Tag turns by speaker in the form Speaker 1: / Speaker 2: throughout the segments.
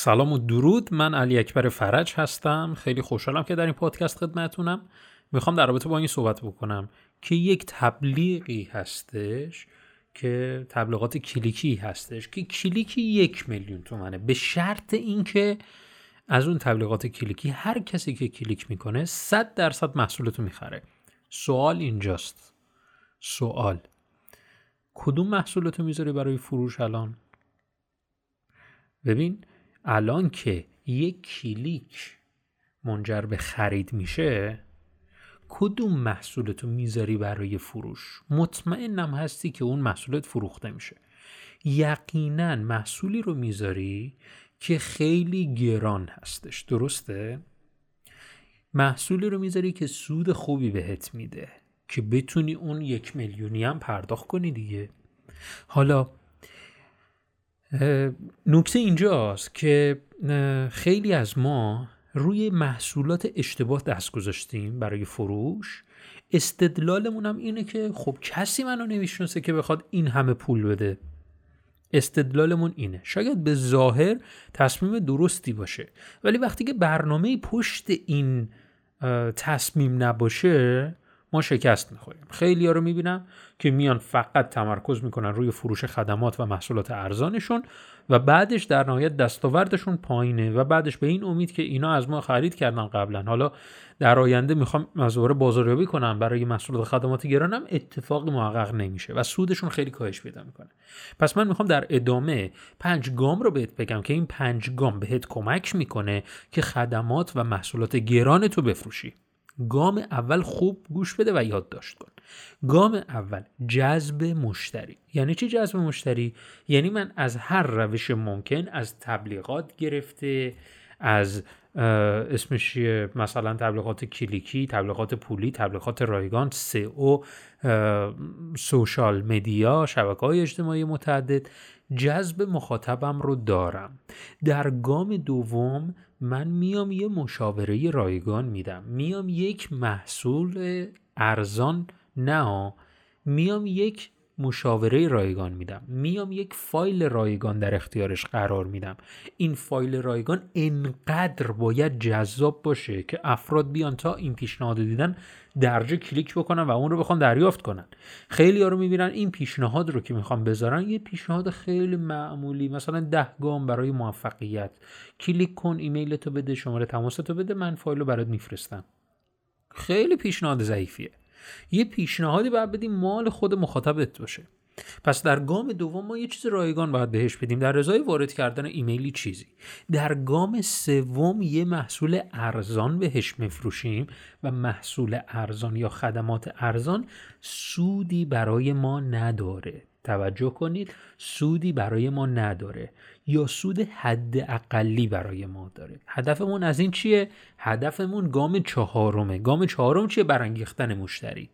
Speaker 1: سلام و درود. من علی اکبر فرج هستم. خیلی خوشحالم که در این پادکست خدمتونم. می‌خوام در رابطه با این صحبت بکنم که یک تبلیغی هستش که تبلیغات کلیکی هستش که کلیکی یک میلیون تومنه. به شرط اینکه از اون تبلیغات کلیکی هر کسی که کلیک می‌کنه 100 درصد محصولتو می‌خره. سوال اینجاست. سوال. کدوم محصولتو می‌ذاری برای فروش الان؟ ببین الان که یک کلیک منجر به خرید میشه کدوم محصولتو می‌ذاری برای فروش؟ مطمئنم هستی که اون محصولت فروخته میشه. یقینا محصولی رو می‌ذاری که خیلی گران هستش درسته؟ محصولی رو می‌ذاری که سود خوبی بهت میده که بتونی اون یک میلیونی هم پرداخت کنی دیگه. حالا نکته اینجاست که خیلی از ما روی محصولات اشتباه دست گذاشتیم برای فروش. استدلالمون هم اینه که خب کسی منو نمی‌شناسه که بخواد این همه پول بده. استدلالمون اینه. شاید به ظاهر تصمیم درستی باشه ولی وقتی که برنامه پشت این تصمیم نباشه ما شکست می‌خوریم. خیلی ها رو می‌بینم که میان فقط تمرکز می‌کنن روی فروش خدمات و محصولات ارزانشون و بعدش در نهایت دستاوردشون پایینه و بعدش به این امید که اینا از ما خرید کردن قبلا. حالا در آینده می‌خوام از بازاریابی کنم. برای محصولات خدمات گرانم اتفاقی محقق نمیشه و سودشون خیلی کاهش پیدا می‌کنه. پس من می‌خوام در ادامه پنج گام رو بهت بگم که این پنج گام بهت کمک می‌کنه که خدمات و محصولات گران تو بفروشی. گام اول خوب گوش بده و یادداشت کن. گام اول جذب مشتری. یعنی چی جذب مشتری؟ یعنی من از هر روش ممکن از تبلیغات گرفته از اسمش مثلا تبلیغات کلیکی تبلیغات پولی تبلیغات رایگان او سوشال مدیا شبکه های اجتماعی متعدد. جذب مخاطبم رو دارم. در گام دوم من میام یه مشاوره رایگان میدم. میام یک محصول ارزان نه میام یک مشاوره رایگان میدم. میام یک فایل رایگان در اختیارش قرار میدم. این فایل رایگان انقدر باید جذاب باشه که افراد بیان تا این پیشنهاد دیدن درجه کلیک بکنن و اون رو بخوان دریافت کنن. خیلی ها رو می‌بینن این پیشنهاد رو که می‌خوان بذارن یه پیشنهاد خیلی معمولی. مثلا ده گام برای موفقیت. کلیک کن ایمیل تو بده شماره تماس تو بده من فایل رو برات میفرستم. خیلی پیشنهاد ضعیفیه. یه پیشنهادی باید بدیم مال خود مخاطبت باشه. پس در گام دوم ما یه چیز رایگان باید بهش بدیم. در ازای وارد کردن ایمیلی چیزی. در گام سوم یه محصول ارزان بهش می‌فروشیم و محصول ارزان یا خدمات ارزان سودی برای ما نداره. توجه کنید سودی برای ما نداره یا سود حد اقلی برای ما داره. هدفمون از این چیه؟ هدفمون گام چهارمه. گام چهارم چیه؟ برانگیختن مشتری.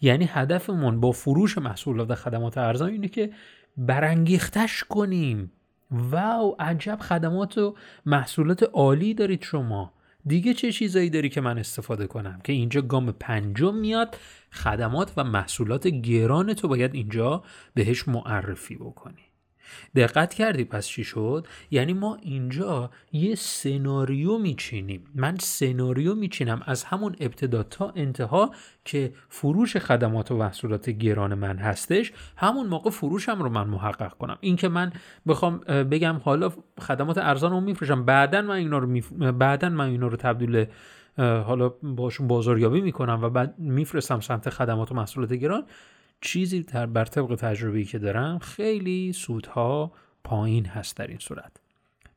Speaker 1: یعنی هدفمون با فروش محصولات خدمات ارزان اینه که برانگیختش کنیم. واو عجب خدمات و محصولات عالی دارید شما. دیگه چه چیزایی داری که من استفاده کنم؟ که اینجا گام پنجم میاد خدمات و محصولات گران تو باید اینجا بهش معرفی بکنی. دقت کردی پس چی شد؟ یعنی ما اینجا یه سناریو میچینیم. من سناریو میچینم از همون ابتدا تا انتها که فروش خدمات و محصولات گران من هستش همون موقع فروشم رو من محقق کنم. این که من بخوام بگم حالا خدمات ارزان رو میفروشم بعدا من اینا رو میف... بعدا من اینا رو تبدیل حالا باشون بازاریابی می‌کنم و بعد میفرستم سمت خدمات و محصولات گران. چیزی بر طبق تجربه‌ای که دارم خیلی سودها پایین هست در این صورت.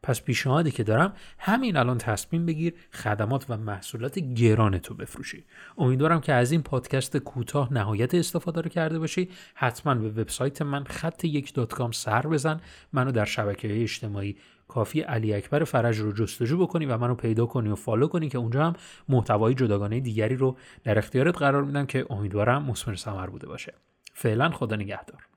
Speaker 1: پس پیشنهادی که دارم همین الان تصمیم بگیر خدمات و محصولات گران تو بفروشی. امیدوارم که از این پادکست کوتاه نهایت استفاده رو کرده باشی. حتما به وبسایت من خط یک dot سر بزن. منو در شبکه اجتماعی کافیه علی اکبر فرج رو جستجو بکنی و منو پیدا کنی و فالو کنی که اونجا هم محتوای جداگانه دیگری رو در اختیارت قرار میدم که امیدوارم مثمر ثمر بوده باشه. فعلا خدا نگهدار.